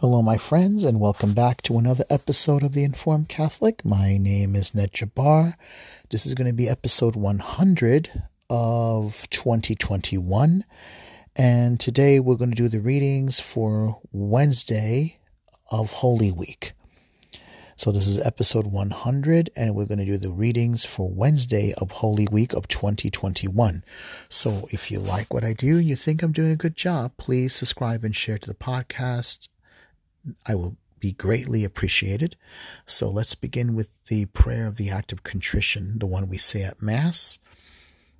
Hello, my friends, and welcome back to another episode of The Informed Catholic. My name is Ned Jabbar. This is going to be episode 100 of 2021. And today we're going to do the readings for Wednesday of Holy Week. So this is episode 100, and we're going to do the readings for Wednesday of Holy Week of 2021. So if you like what I do, and you think I'm doing a good job, please subscribe and share to the podcast I will be greatly appreciated. So let's begin with the prayer of the act of contrition, the one we say at Mass.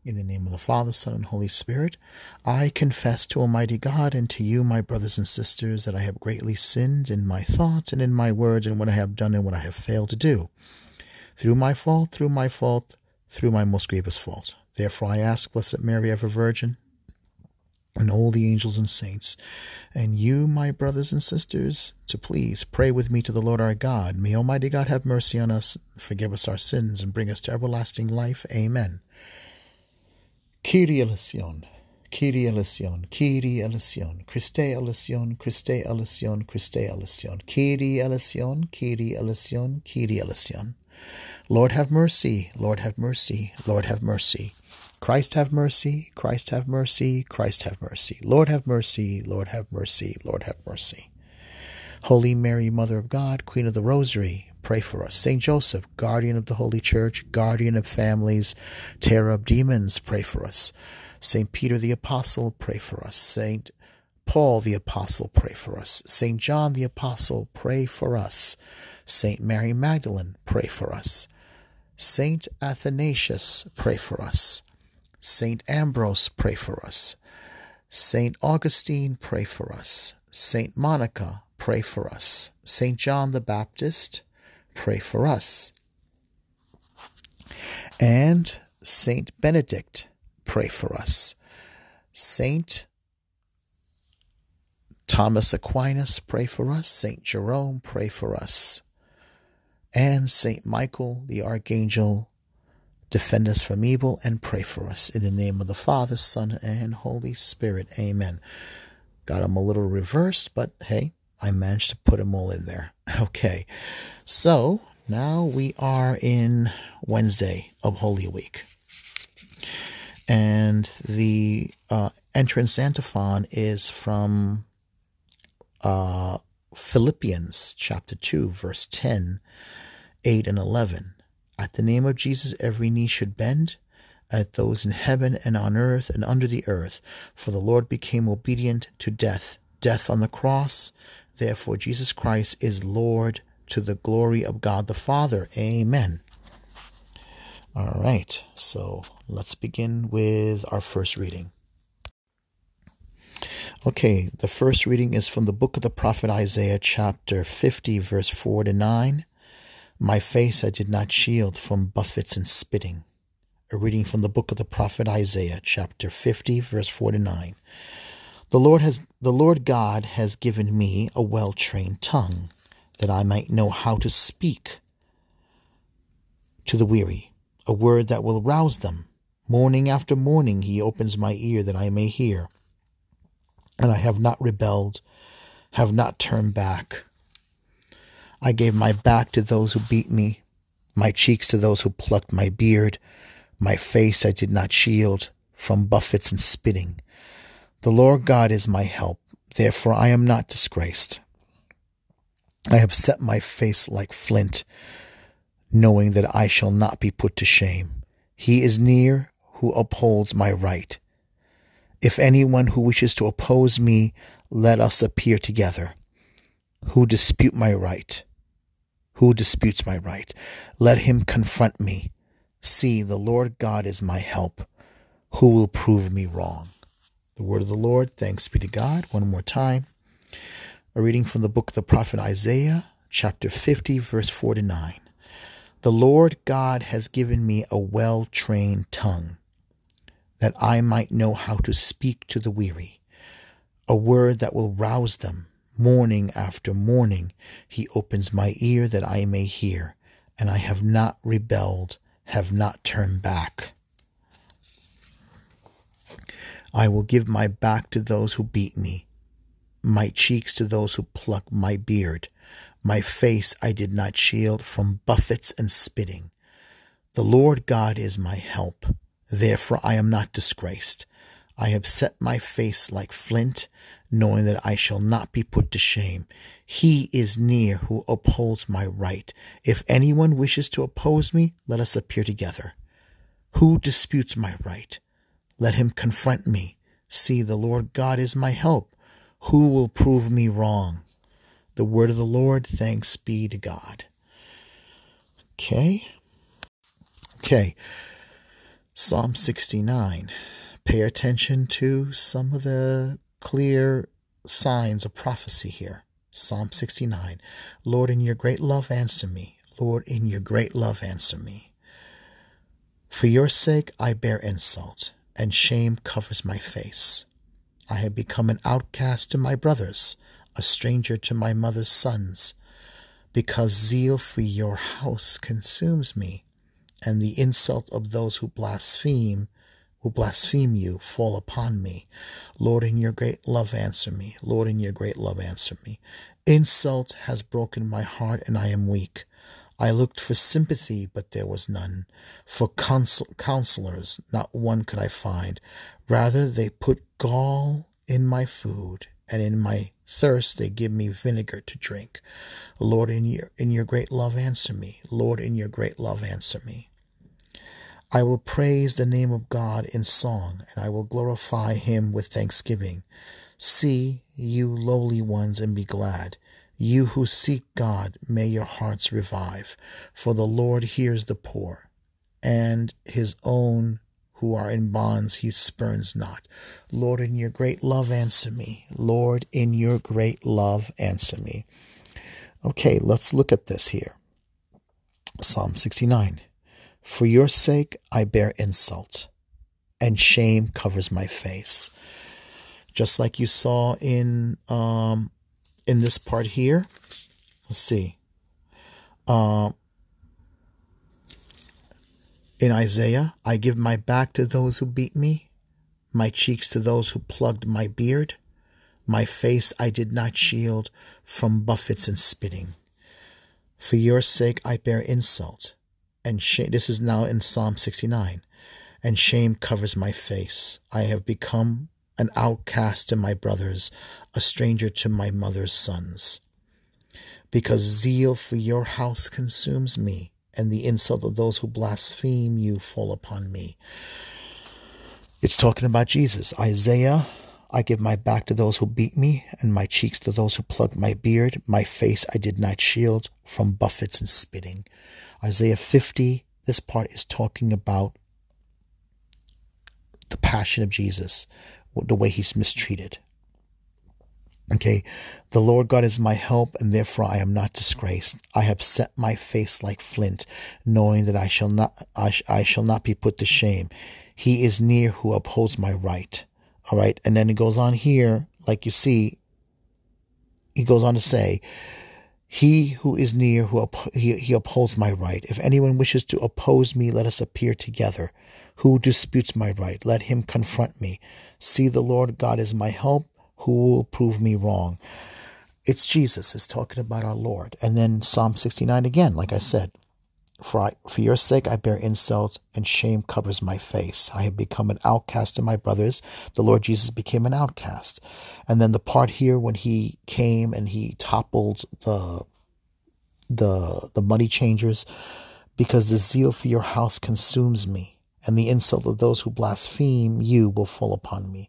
In the name of the Father, Son, and Holy Spirit, I confess to Almighty God and to you, my brothers and sisters, that I have greatly sinned in my thoughts and in my words and what I have done and what I have failed to do. Through my fault, through my fault, through my most grievous fault. Therefore I ask, Blessed Mary, ever Virgin, and all the angels and saints, and you, my brothers and sisters, to please pray with me to the Lord our God. May Almighty God have mercy on us, forgive us our sins, and bring us to everlasting life. Amen. Kyrie eleison, Kyrie eleison, Kyrie eleison, Christe eleison, Christe eleison, Christe eleison, Kyrie eleison, Kyrie eleison, Kyrie eleison. Lord have mercy, Lord have mercy, Lord have mercy. Christ have mercy, Christ have mercy, Christ have mercy. Lord have mercy, Lord have mercy, Lord have mercy. Holy Mary, Mother of God, Queen of the Rosary, pray for us. Saint Joseph, guardian of the Holy Church, guardian of families, terror of demons, pray for us. Saint Peter the Apostle, pray for us. Saint Paul the Apostle, pray for us. Saint John the Apostle, pray for us. Saint Mary Magdalene, pray for us. Saint Athanasius, pray for us. Saint Ambrose, pray for us. Saint Augustine, pray for us. Saint Monica, pray for us. Saint John the Baptist, pray for us. And Saint Benedict, pray for us. Saint Thomas Aquinas, pray for us. Saint Jerome, pray for us. And Saint Michael the Archangel, Defend us from evil and pray for us. In the name of the Father, Son, and Holy Spirit. Amen. Got them a little reversed, but hey, I managed to put them all in there. Okay. So now we are in Wednesday of Holy Week. And the uh, entrance antiphon is from uh, Philippians chapter 2, verse 10, 8, and 11. At the name of Jesus, every knee should bend, at those in heaven and on earth and under the earth. For the Lord became obedient to death, death on the cross. Therefore, Jesus Christ is Lord to the glory of God the Father. Amen. All right, so let's begin with our first reading. Okay, the first reading is from the book of the prophet Isaiah, chapter 50, verse 4 to 9. My face I did not shield from buffets and spitting. A reading from the book of the prophet Isaiah, chapter 50, verse 49. The Lord has the Lord God has given me a well-trained tongue, that I might know how to speak to the weary, a word that will rouse them. Morning after morning he opens my ear that I may hear. And I have not rebelled, have not turned back. I gave my back to those who beat me, my cheeks to those who plucked my beard, my face I did not shield from buffets and spitting. The Lord God is my help, therefore I am not disgraced. I have set my face like flint, knowing that I shall not be put to shame. He is near who upholds my right. If anyone who wishes to oppose me, let us appear together. Who dispute my right? Who disputes my right? Let him confront me. See, the Lord God is my help. Who will prove me wrong? The word of the Lord. Thanks be to God. One more time. A reading from the book of the prophet Isaiah, chapter 50, verse 49. The Lord God has given me a well trained tongue, that I might know how to speak to the weary, a word that will rouse them Morning after morning he opens my ear that I may hear, and I have not rebelled, have not turned back. I will give my back to those who beat me, my cheeks to those who pluck my beard. My face I did not shield from buffets and spitting. The Lord God is my help. Therefore I am not disgraced. I have set my face like flint, knowing that I shall not be put to shame. He is near who upholds my right. If anyone wishes to oppose me, let us appear together. Who disputes my right? Let him confront me. See, the Lord God is my help. Who will prove me wrong? The word of the Lord, thanks be to God. Okay. Okay. Psalm 69 pay attention to some of the clear signs of prophecy here. Psalm 69 Lord, in your great love, answer me. Lord, in your great love, answer me. For your sake, I bear insult, and shame covers my face. I have become an outcast to my brothers, a stranger to my mother's sons, because zeal for your house consumes me, and the insult of those who blaspheme who blaspheme you fall upon me. Lord, in your great love, answer me. Lord, in your great love, answer me. Insult has broken my heart, and I am weak. I looked for sympathy, but there was none. For counsel- counselors, not one could I find. Rather, they put gall in my food, and in my thirst they give me vinegar to drink. Lord, in your, in your great love, answer me. Lord, in your great love, answer me. I will praise the name of God in song, and I will glorify him with thanksgiving. See, you lowly ones, and be glad. You who seek God, may your hearts revive. For the Lord hears the poor, and his own who are in bonds he spurns not. Lord, in your great love, answer me. Lord, in your great love, answer me. Okay, let's look at this here. Psalm 69. For your sake I bear insult, and shame covers my face. Just like you saw in um, in this part here. Let's see. Uh, in Isaiah, I give my back to those who beat me, my cheeks to those who plugged my beard. My face I did not shield from buffets and spitting. For your sake I bear insult and shame. This is now in Psalm 69. And shame covers my face. I have become an outcast to my brothers, a stranger to my mother's sons. Because zeal for your house consumes me, and the insult of those who blaspheme you fall upon me. It's talking about Jesus. Isaiah, I give my back to those who beat me, and my cheeks to those who pluck my beard. My face I did not shield from buffets and spitting. Isaiah 50, this part is talking about the passion of Jesus, the way he's mistreated. Okay, the Lord God is my help, and therefore I am not disgraced. I have set my face like flint, knowing that I shall not I, sh- I shall not be put to shame. He is near who upholds my right. All right, and then it goes on here, like you see. He goes on to say, he who is near, who up, he, he upholds my right. If anyone wishes to oppose me, let us appear together. Who disputes my right? Let him confront me. See, the Lord God is my help. Who will prove me wrong? It's Jesus. It's talking about our Lord. And then Psalm 69 again, like I said. For, I, for your sake I bear insult, and shame covers my face. I have become an outcast to my brothers. The Lord Jesus became an outcast. And then the part here when he came and he toppled the the the money changers, because the zeal for your house consumes me, and the insult of those who blaspheme you will fall upon me.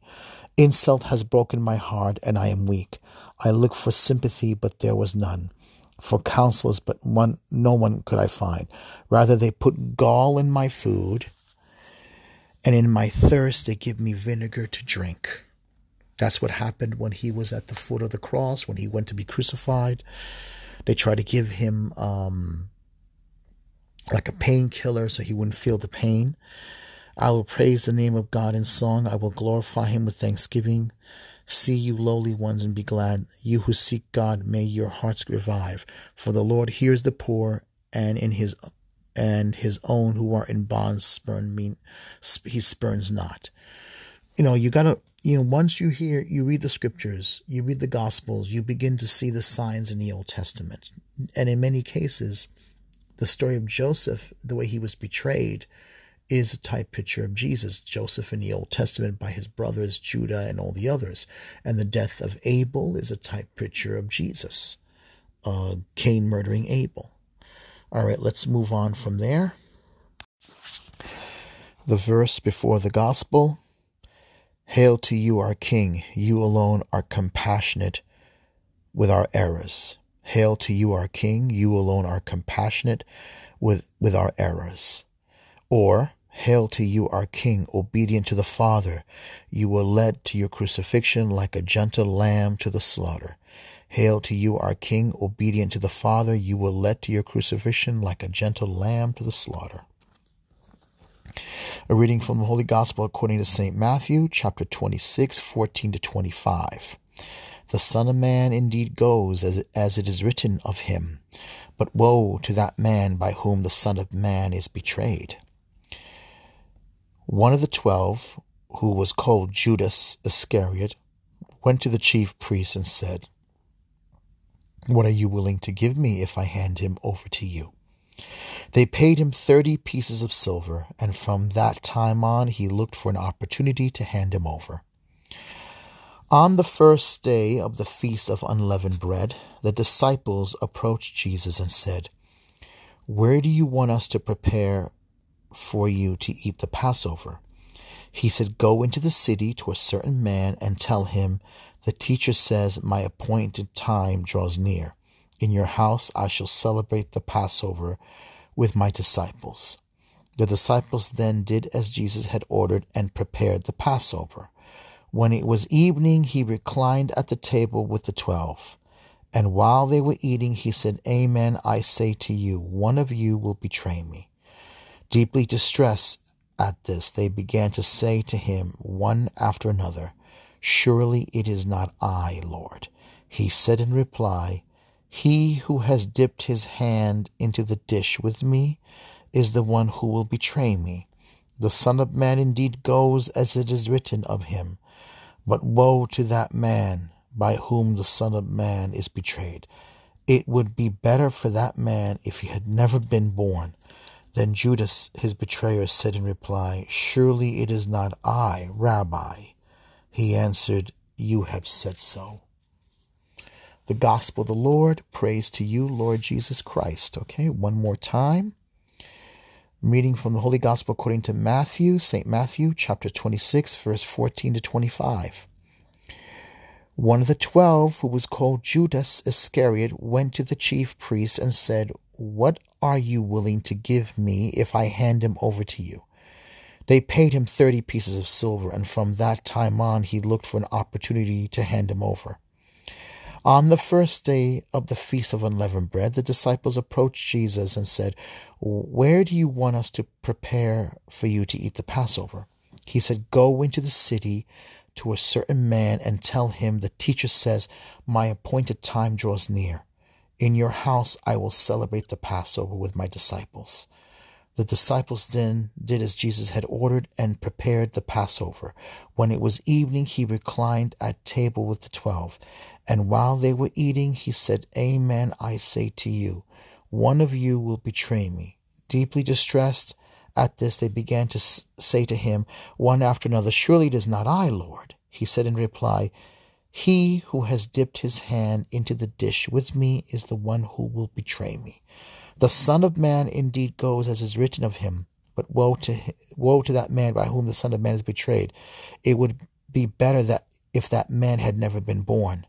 Insult has broken my heart, and I am weak. I looked for sympathy, but there was none for counselors, but one no one could I find. Rather they put gall in my food, and in my thirst they give me vinegar to drink. That's what happened when he was at the foot of the cross, when he went to be crucified. They tried to give him um, like a painkiller so he wouldn't feel the pain. I will praise the name of God in song. I will glorify him with thanksgiving. See, you lowly ones, and be glad. You who seek God, may your hearts revive. For the Lord hears the poor, and in his and his own who are in bonds spurn me. He spurns not. you know, you gotta, you know, once you hear, you read the scriptures, you read the gospels, you begin to see the signs in the Old Testament. And in many cases, the story of Joseph, the way he was betrayed, is a type picture of Jesus, Joseph in the Old Testament by his brothers, Judah and all the others. And the death of Abel is a type picture of Jesus, uh, Cain murdering Abel. All right, let's move on from there. The verse before the gospel Hail to you, our King. You alone are compassionate with our errors. Hail to you, our King. You alone are compassionate with, with our errors. Or, Hail to you, our King, obedient to the Father. You were led to your crucifixion like a gentle lamb to the slaughter. Hail to you, our King, obedient to the Father. You were led to your crucifixion like a gentle lamb to the slaughter. A reading from the Holy Gospel according to St. Matthew, chapter 26, 14 to 25. The Son of Man indeed goes as, as it is written of him, but woe to that man by whom the Son of Man is betrayed. One of the twelve, who was called Judas Iscariot, went to the chief priests and said, What are you willing to give me if I hand him over to you? They paid him thirty pieces of silver, and from that time on he looked for an opportunity to hand him over. On the first day of the feast of unleavened bread, the disciples approached Jesus and said, Where do you want us to prepare for you to eat the Passover? He said, Go into the city to a certain man and tell him, The teacher says, My appointed time draws near. In your house I shall celebrate the Passover with my disciples. The disciples then did as Jesus had ordered and prepared the Passover. When it was evening, he reclined at the table with the twelve. And while they were eating, he said, Amen, I say to you, one of you will betray me. Deeply distressed at this, they began to say to him, one after another, Surely it is not I, Lord. He said in reply, He who has dipped his hand into the dish with me is the one who will betray me. The Son of Man indeed goes as it is written of him. But woe to that man by whom the Son of Man is betrayed. It would be better for that man if he had never been born. Then Judas, his betrayer, said in reply, Surely it is not I, Rabbi. He answered, You have said so. The Gospel of the Lord. Praise to you, Lord Jesus Christ. Okay, one more time. reading from the Holy Gospel according to Matthew, St. Matthew, chapter 26, verse 14 to 25. One of the twelve, who was called Judas Iscariot, went to the chief priests and said, What are you willing to give me if I hand him over to you? They paid him thirty pieces of silver, and from that time on he looked for an opportunity to hand him over. On the first day of the Feast of Unleavened Bread, the disciples approached Jesus and said, Where do you want us to prepare for you to eat the Passover? He said, Go into the city to a certain man and tell him, The teacher says, My appointed time draws near. In your house I will celebrate the Passover with my disciples. The disciples then did as Jesus had ordered and prepared the Passover. When it was evening, he reclined at table with the twelve. And while they were eating, he said, Amen, I say to you, one of you will betray me. Deeply distressed at this, they began to say to him, one after another, Surely it is not I, Lord. He said in reply, He who has dipped his hand into the dish with me is the one who will betray me. The Son of Man indeed goes as is written of him, but woe to woe to that man by whom the Son of Man is betrayed. It would be better that if that man had never been born.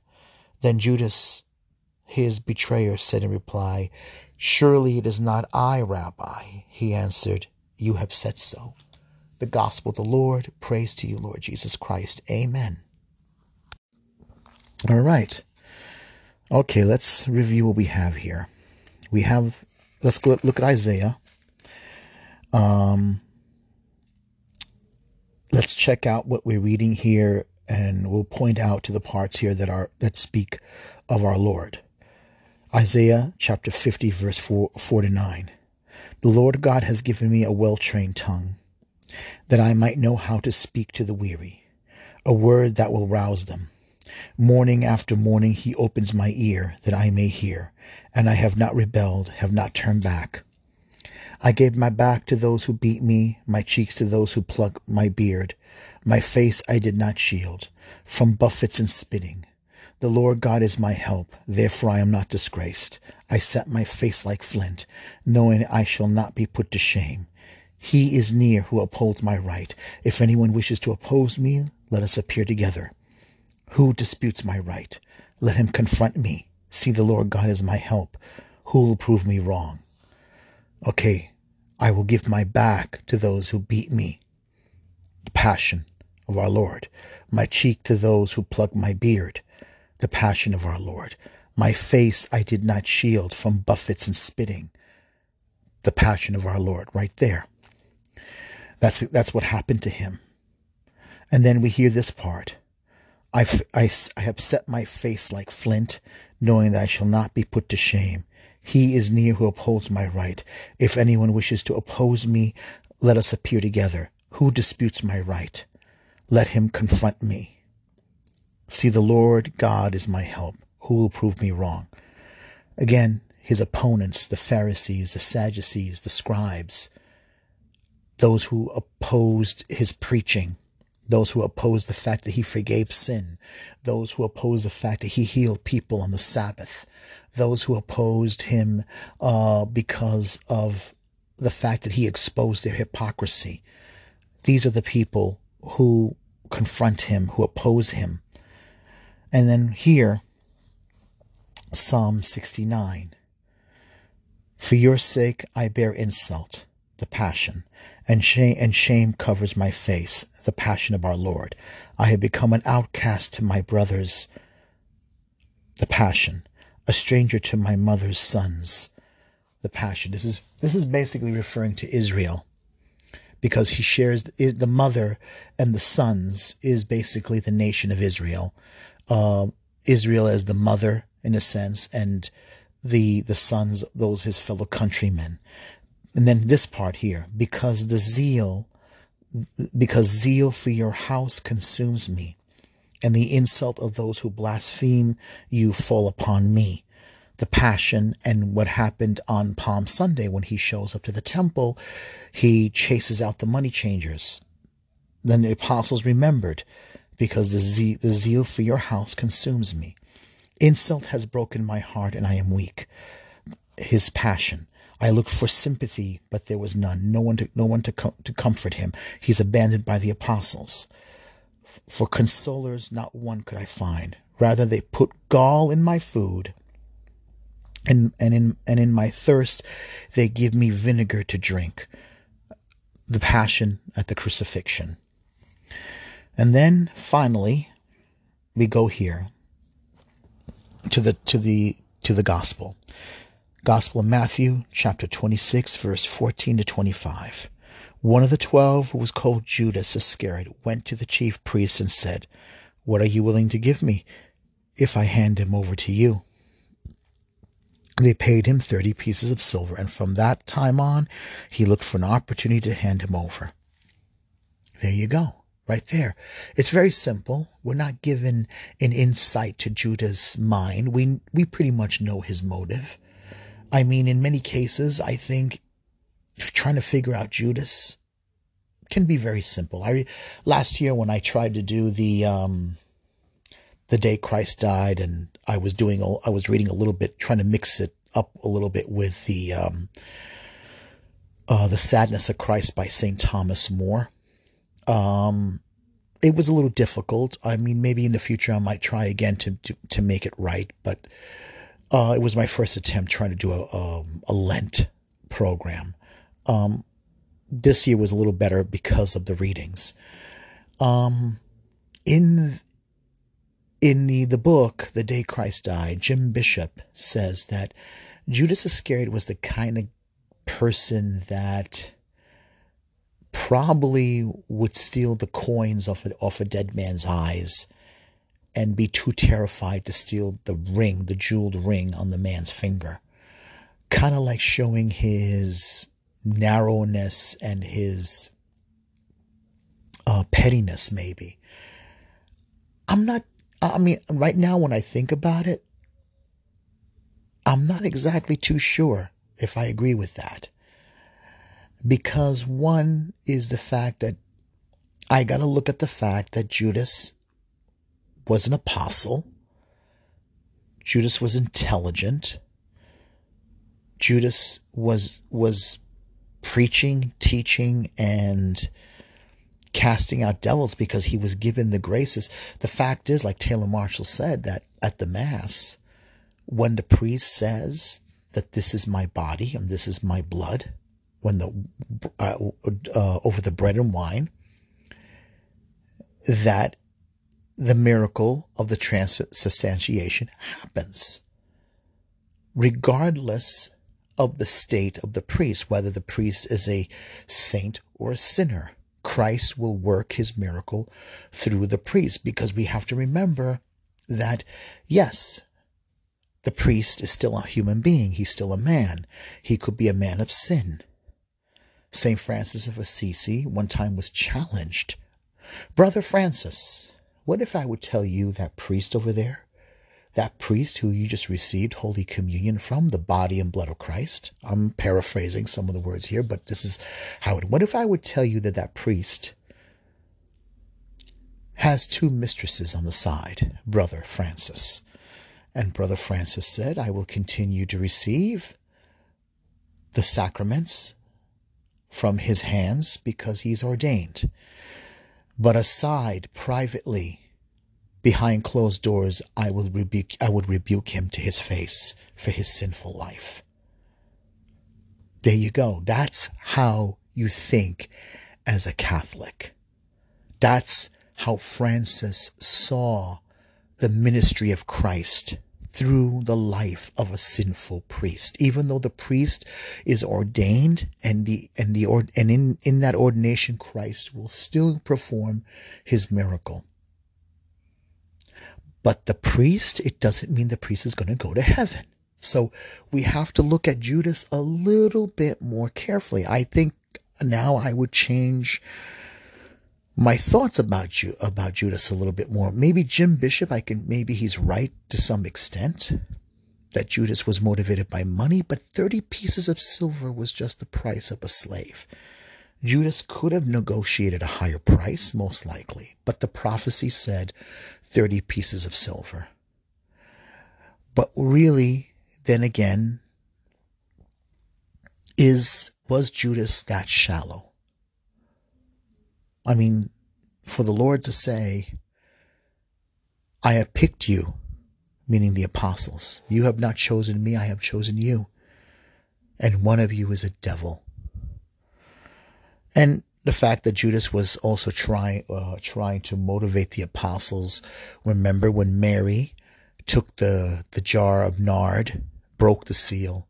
Then Judas, his betrayer, said in reply, Surely it is not I, Rabbi. He answered, You have said so. The gospel of the Lord. Praise to you, Lord Jesus Christ. Amen. All right. Okay, let's review what we have here. We have let's look at Isaiah. Um, let's check out what we're reading here, and we'll point out to the parts here that are that speak of our Lord. Isaiah chapter 50, verse 4, 4 to 9. The Lord God has given me a well trained tongue, that I might know how to speak to the weary. a word that will rouse them. Morning after morning he opens my ear that I may hear, and I have not rebelled, have not turned back. I gave my back to those who beat me, my cheeks to those who pluck my beard. My face I did not shield from buffets and spitting. The Lord God is my help, therefore I am not disgraced. I set my face like flint, knowing I shall not be put to shame. He is near who upholds my right. If anyone wishes to oppose me, let us appear together. Who disputes my right? Let him confront me. See, the Lord God is my help. Who will prove me wrong? Okay, I will give my back to those who beat me. The passion of our Lord. My cheek to those who pluck my beard. The passion of our Lord. My face I did not shield from buffets and spitting. The passion of our Lord, right there. That's, that's what happened to him. And then we hear this part. I, I, I have set my face like flint, knowing that I shall not be put to shame. He is near who upholds my right. If anyone wishes to oppose me, let us appear together. Who disputes my right? Let him confront me. See, the Lord God is my help. Who will prove me wrong? Again, his opponents, the Pharisees, the Sadducees, the scribes, those who opposed his preaching, those who opposed the fact that he forgave sin, those who opposed the fact that he healed people on the Sabbath, those who opposed him uh, because of the fact that he exposed their hypocrisy. These are the people who confront him, who oppose him. And then here, Psalm 69. For your sake I bear insult, the passion, and shame, and shame covers my face, the passion of our Lord. I have become an outcast to my brothers, the passion a stranger to my mother's sons. The passion. This is this is basically referring to Israel because he shares the mother and the sons is basically the nation of Israel. Uh, Israel as the mother in a sense, and the the sons, those his fellow countrymen. And then this part here, because the zeal, because zeal for your house consumes me, and the insult of those who blaspheme you fall upon me. The passion and what happened on Palm Sunday when he shows up to the temple, he chases out the money changers. Then the apostles remembered, because the, ze- the zeal for your house consumes me. Insult has broken my heart, and I am weak. His passion. I looked for sympathy, but there was none. No one to no one to com- to comfort him. He's abandoned by the apostles. For consolers, not one could I find. Rather, they put gall in my food, and, and, in, and in my thirst, they give me vinegar to drink. The passion at the crucifixion. And then finally, we go here to the to the to the gospel. Gospel of Matthew, chapter 26, verse 14 to 25. One of the twelve, who was called Judas Iscariot, went to the chief priests and said, What are you willing to give me if I hand him over to you? They paid him 30 pieces of silver, and from that time on, he looked for an opportunity to hand him over. There you go, right there. It's very simple. We're not given an insight to Judas' mind. We, we pretty much know his motive. I mean, in many cases, I think trying to figure out Judas can be very simple. I last year when I tried to do the um, the day Christ died, and I was doing I was reading a little bit, trying to mix it up a little bit with the um, uh, the sadness of Christ by Saint Thomas More. Um, it was a little difficult. I mean, maybe in the future I might try again to to, to make it right, but uh, it was my first attempt trying to do a, a, um, a Lent program. Um, this year was a little better because of the readings. Um, in in the, the book, The Day Christ Died, Jim Bishop says that Judas Iscariot was the kind of person that probably would steal the coins off off a dead man's eyes and be too terrified to steal the ring, the jeweled ring on the man's finger. Kind of like showing his narrowness and his uh, pettiness, maybe. I'm not, I mean, right now when I think about it, I'm not exactly too sure if I agree with that. Because one is the fact that I got to look at the fact that Judas was an apostle. Judas was intelligent. Judas was was preaching, teaching, and casting out devils because he was given the graces. The fact is, like Taylor Marshall said, that at the Mass, when the priest says that this is my body and this is my blood, when the uh, uh, over the bread and wine, that the miracle of the transubstantiation happens, regardless of the state of the priest, whether the priest is a saint or a sinner. Christ will work his miracle through the priest because we have to remember that, yes, the priest is still a human being. He's still a man. He could be a man of sin. St. Francis of Assisi one time was challenged. Brother Francis, what if I would tell you that priest over there that priest who you just received Holy Communion from, the body and blood of Christ. I'm paraphrasing some of the words here, but this is how it. What if I would tell you that that priest has two mistresses on the side, Brother Francis? And Brother Francis said, I will continue to receive the sacraments from his hands because he's ordained. But aside privately, behind closed doors I will rebuke I would rebuke him to his face for his sinful life. There you go. That's how you think as a Catholic. That's how Francis saw the ministry of Christ through the life of a sinful priest. Even though the priest is ordained and the and the and in, in that ordination Christ will still perform his miracle. But the priest, it doesn't mean the priest is going to go to heaven. So we have to look at Judas a little bit more carefully. I think now I would change my thoughts about you about Judas a little bit more. Maybe Jim Bishop, I can maybe he's right to some extent that Judas was motivated by money, but 30 pieces of silver was just the price of a slave. Judas could have negotiated a higher price, most likely, but the prophecy said 30 pieces of silver. But really, then again, is was Judas that shallow? I mean, for the Lord to say, I have picked you, meaning the apostles. You have not chosen me, I have chosen you. And one of you is a devil. And the fact that Judas was also trying uh, trying to motivate the apostles. Remember when Mary took the the jar of nard, broke the seal,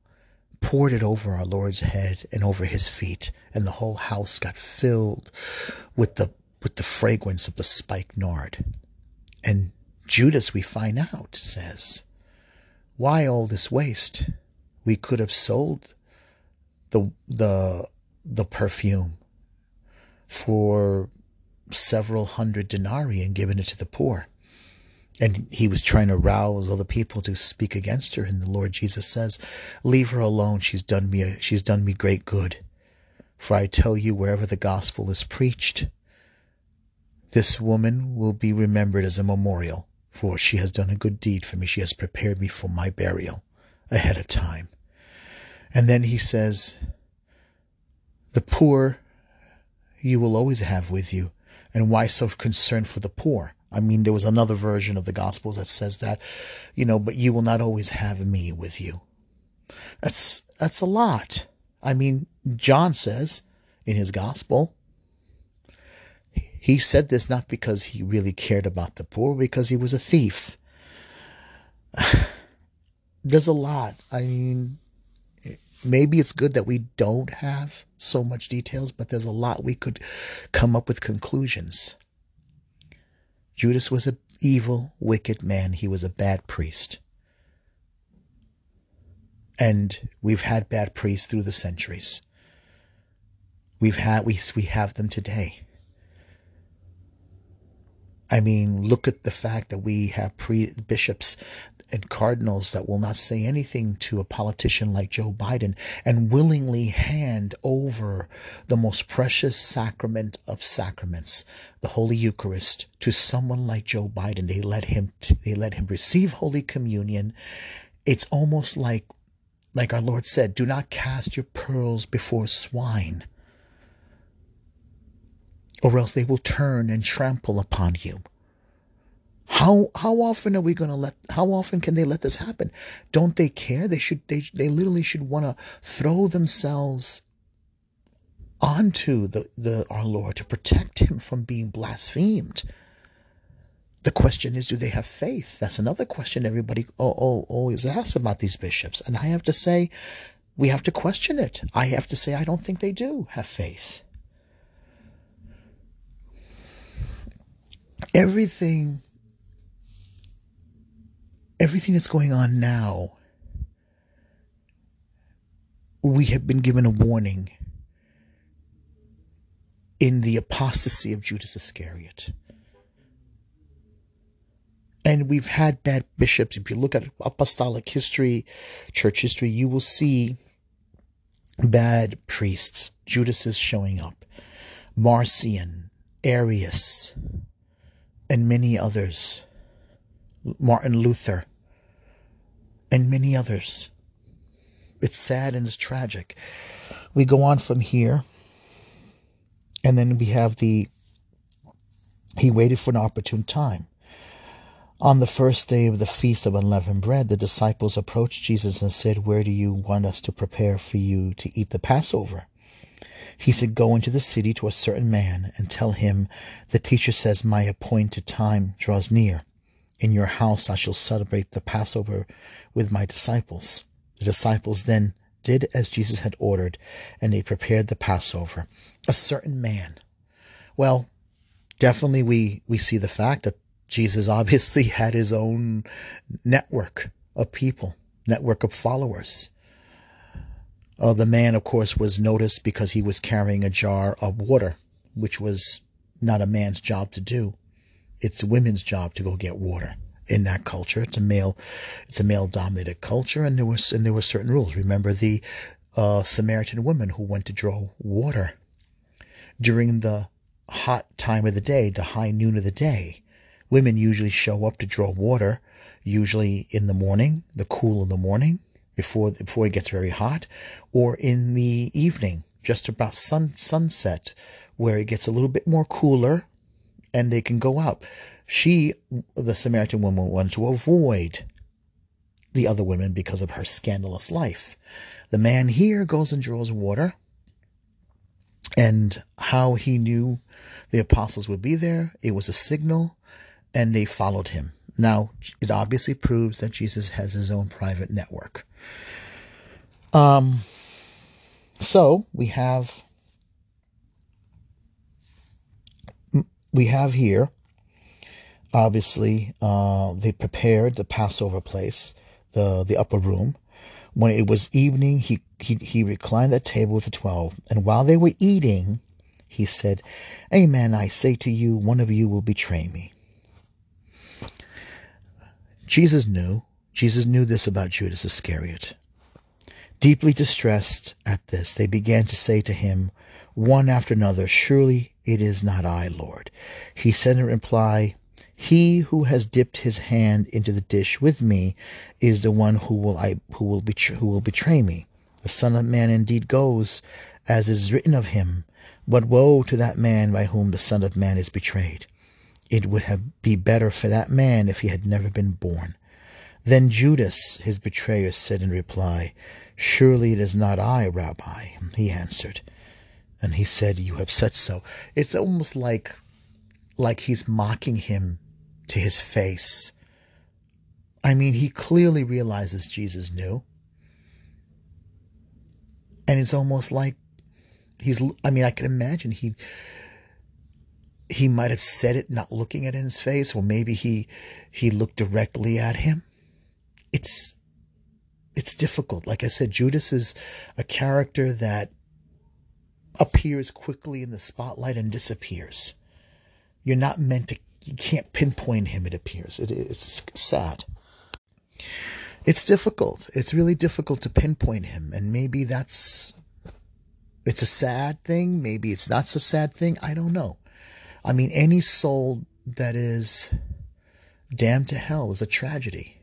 poured it over our Lord's head and over his feet, and the whole house got filled with the with the fragrance of the spiked nard. And Judas, we find out, says, "Why all this waste? We could have sold the the the perfume for several hundred denarii and given it to the poor. And he was trying to rouse other people to speak against her. And the Lord Jesus says, Leave her alone. She's done me, a, she's done me great good. For I tell you, wherever the gospel is preached, this woman will be remembered as a memorial, for she has done a good deed for me. She has prepared me for my burial ahead of time. And then he says, The poor you will always have with you. And why so concerned for the poor? I mean, there was another version of the Gospels that says that, you know, but you will not always have me with you. That's, that's a lot. I mean, John says in his Gospel, he said this not because he really cared about the poor, because he was a thief. There's a lot. I mean, maybe it's good that we don't have so much details, but there's a lot we could come up with conclusions. Judas was an evil, wicked man. He was a bad priest. And we've had bad priests through the centuries. We've had we we have them today. I mean, look at the fact that we have pre bishops and cardinals that will not say anything to a politician like Joe Biden and willingly hand over the most precious sacrament of sacraments, the Holy Eucharist, to someone like Joe Biden. They let him they let him receive Holy Communion. It's almost like like our Lord said, do not cast your pearls before swine or else they will turn and trample upon you. How how often are we going to let how often can they let this happen? Don't they care? They should they they literally should want to throw themselves onto the, the our Lord to protect him from being blasphemed. The question is, do they have faith? That's another question everybody oh, oh, always asks about these bishops. And I have to say, we have to question it. I have to say, I don't think they do have faith. Everything everything that's going on now we have been given a warning in the apostasy of Judas Iscariot. And we've had bad bishops. If you look at apostolic history, church history, you will see bad priests. Judas is showing up. Marcion, Arius, and many others, Martin Luther, and many others. It's sad and it's tragic. We go on from here, and then we have the he waited for an opportune time. On the first day of the feast of unleavened bread, the disciples approached Jesus and said, Where do you want us to prepare for you to eat the Passover? He said, Go into the city to a certain man and tell him, The teacher says, My appointed time draws near. In your house I shall celebrate the Passover with my disciples. The disciples then did as Jesus had ordered, and they prepared the Passover. A certain man. Well, definitely we, we see the fact that Jesus obviously had his own network of people, network of followers. Uh, the man, of course, was noticed because he was carrying a jar of water, which was not a man's job to do. It's a women's job to go get water in that culture. It's a male, it's a male dominated culture, and there was and there were certain rules. Remember the uh, Samaritan woman who went to draw water during the hot time of the day, the high noon of the day. Women usually show up to draw water, usually in the morning, the cool of the morning, before before it gets very hot, or in the evening, just about sun sunset, where it gets a little bit more cooler, and they can go out. She, the Samaritan woman, wanted to avoid the other women because of her scandalous life. The man here goes and draws water, and how he knew the apostles would be there. It was a signal, and they followed him. Now, it obviously proves that Jesus has his own private network. Um, so we have we have here obviously uh, they prepared the passover place the the upper room. When it was evening he, he he reclined at table with the twelve. And while they were eating he said amen i say to you one of you will betray me jesus knew jesus knew this about judas iscariot Deeply distressed at this, they began to say to him, one after another, Surely it is not I, Lord. He said in reply, He who has dipped his hand into the dish with me is the one who will I who will betray, who will betray me. The Son of Man indeed goes, as is written of him, but woe to that man by whom the Son of Man is betrayed. It would have be better for that man if he had never been born. Then Judas, his betrayer, said in reply, Surely it is not I, Rabbi, he answered. And he said, You have said so. It's almost like like he's mocking him to his face. I mean, he clearly realizes Jesus knew. And it's almost like he's I mean, I can imagine he he might have said it not looking at his face, or maybe he he looked directly at him. It's it's difficult. Like I said, Judas is a character that appears quickly in the spotlight and disappears. You're not meant to you can't pinpoint him. It appears it, it's sad. It's difficult. It's really difficult to pinpoint him, and maybe that's it's a sad thing. Maybe it's not so sad thing. I don't know. I mean, any soul that is damned to hell is a tragedy.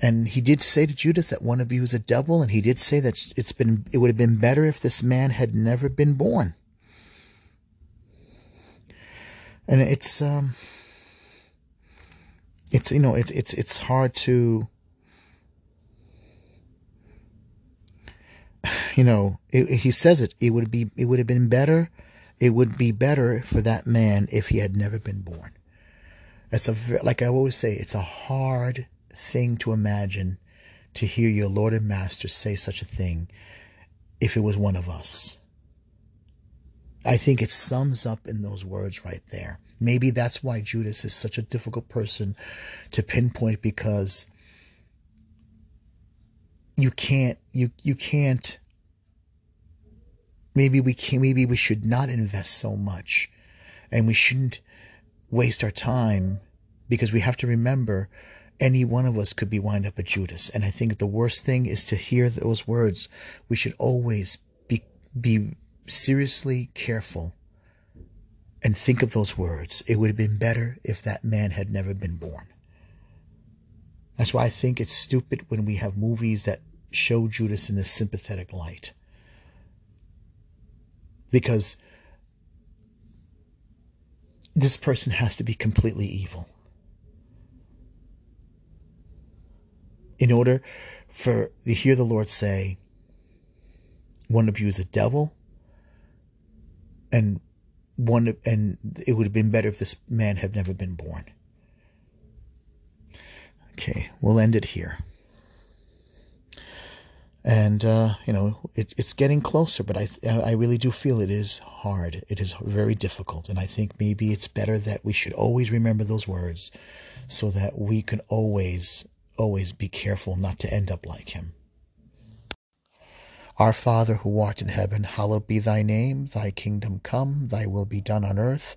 And he did say to Judas that one of you is a devil, and he did say that it's been it would have been better if this man had never been born. And it's um it's you know it's it's it's hard to you know it, he says it it would be it would have been better it would be better for that man if he had never been born it's a like I always say, it's a hard thing to imagine to hear your Lord and Master say such a thing if it was one of us. I think it sums up in those words right there. Maybe that's why Judas is such a difficult person to pinpoint because you can't you you can't maybe we can maybe we should not invest so much and we shouldn't waste our time because we have to remember any one of us could be wind up a Judas. And I think the worst thing is to hear those words. We should always be, be seriously careful and think of those words. It would have been better if that man had never been born. That's why I think it's stupid when we have movies that show Judas in a sympathetic light. Because this person has to be completely evil. In order for to hear the Lord say, one of you is a devil, and one and it would have been better if this man had never been born. Okay, we'll end it here and uh, you know it, it's getting closer but I, I really do feel it is hard. It is very difficult. And i think maybe it's better that we should always remember those words so that we can always always be careful not to end up like him. Our Father who art in heaven, hallowed be thy name. Thy kingdom come, thy will be done on earth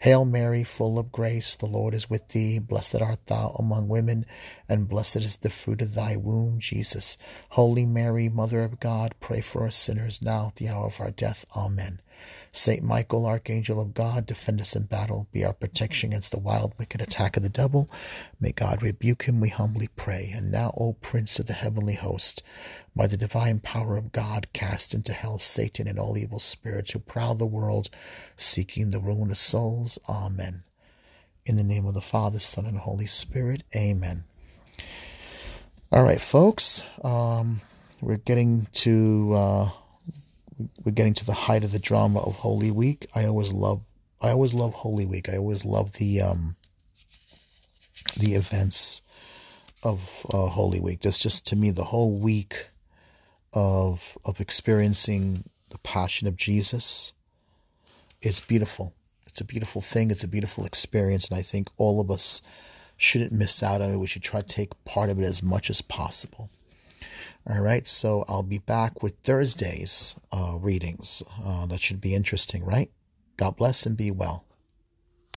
Hail Mary, full of grace, the Lord is with thee. Blessed art thou among women, and blessed is the fruit of thy womb, Jesus. Holy Mary, Mother of God, pray for us sinners now at the hour of our death. Amen. Saint Michael, Archangel of God, defend us in battle. Be our protection against the wild, wicked attack of the devil. May God rebuke him, we humbly pray. And now, O Prince of the heavenly host, by the divine power of God, cast into hell Satan and all evil spirits who prowl the world, seeking the ruin of souls. Amen. In the name of the Father, Son, and Holy Spirit. Amen. All right, folks. Um, we're getting to uh, we're getting to the height of the drama of Holy Week. I always love I always love Holy Week. I always love the um, the events of uh, Holy Week. That's just to me the whole week of of experiencing the passion of Jesus. It's beautiful. It's a beautiful thing. It's a beautiful experience, and I think all of us shouldn't miss out on it. We should try to take part of it as much as possible. All right, so I'll be back with Thursday's uh, readings. Uh, that should be interesting, right? God bless and be well.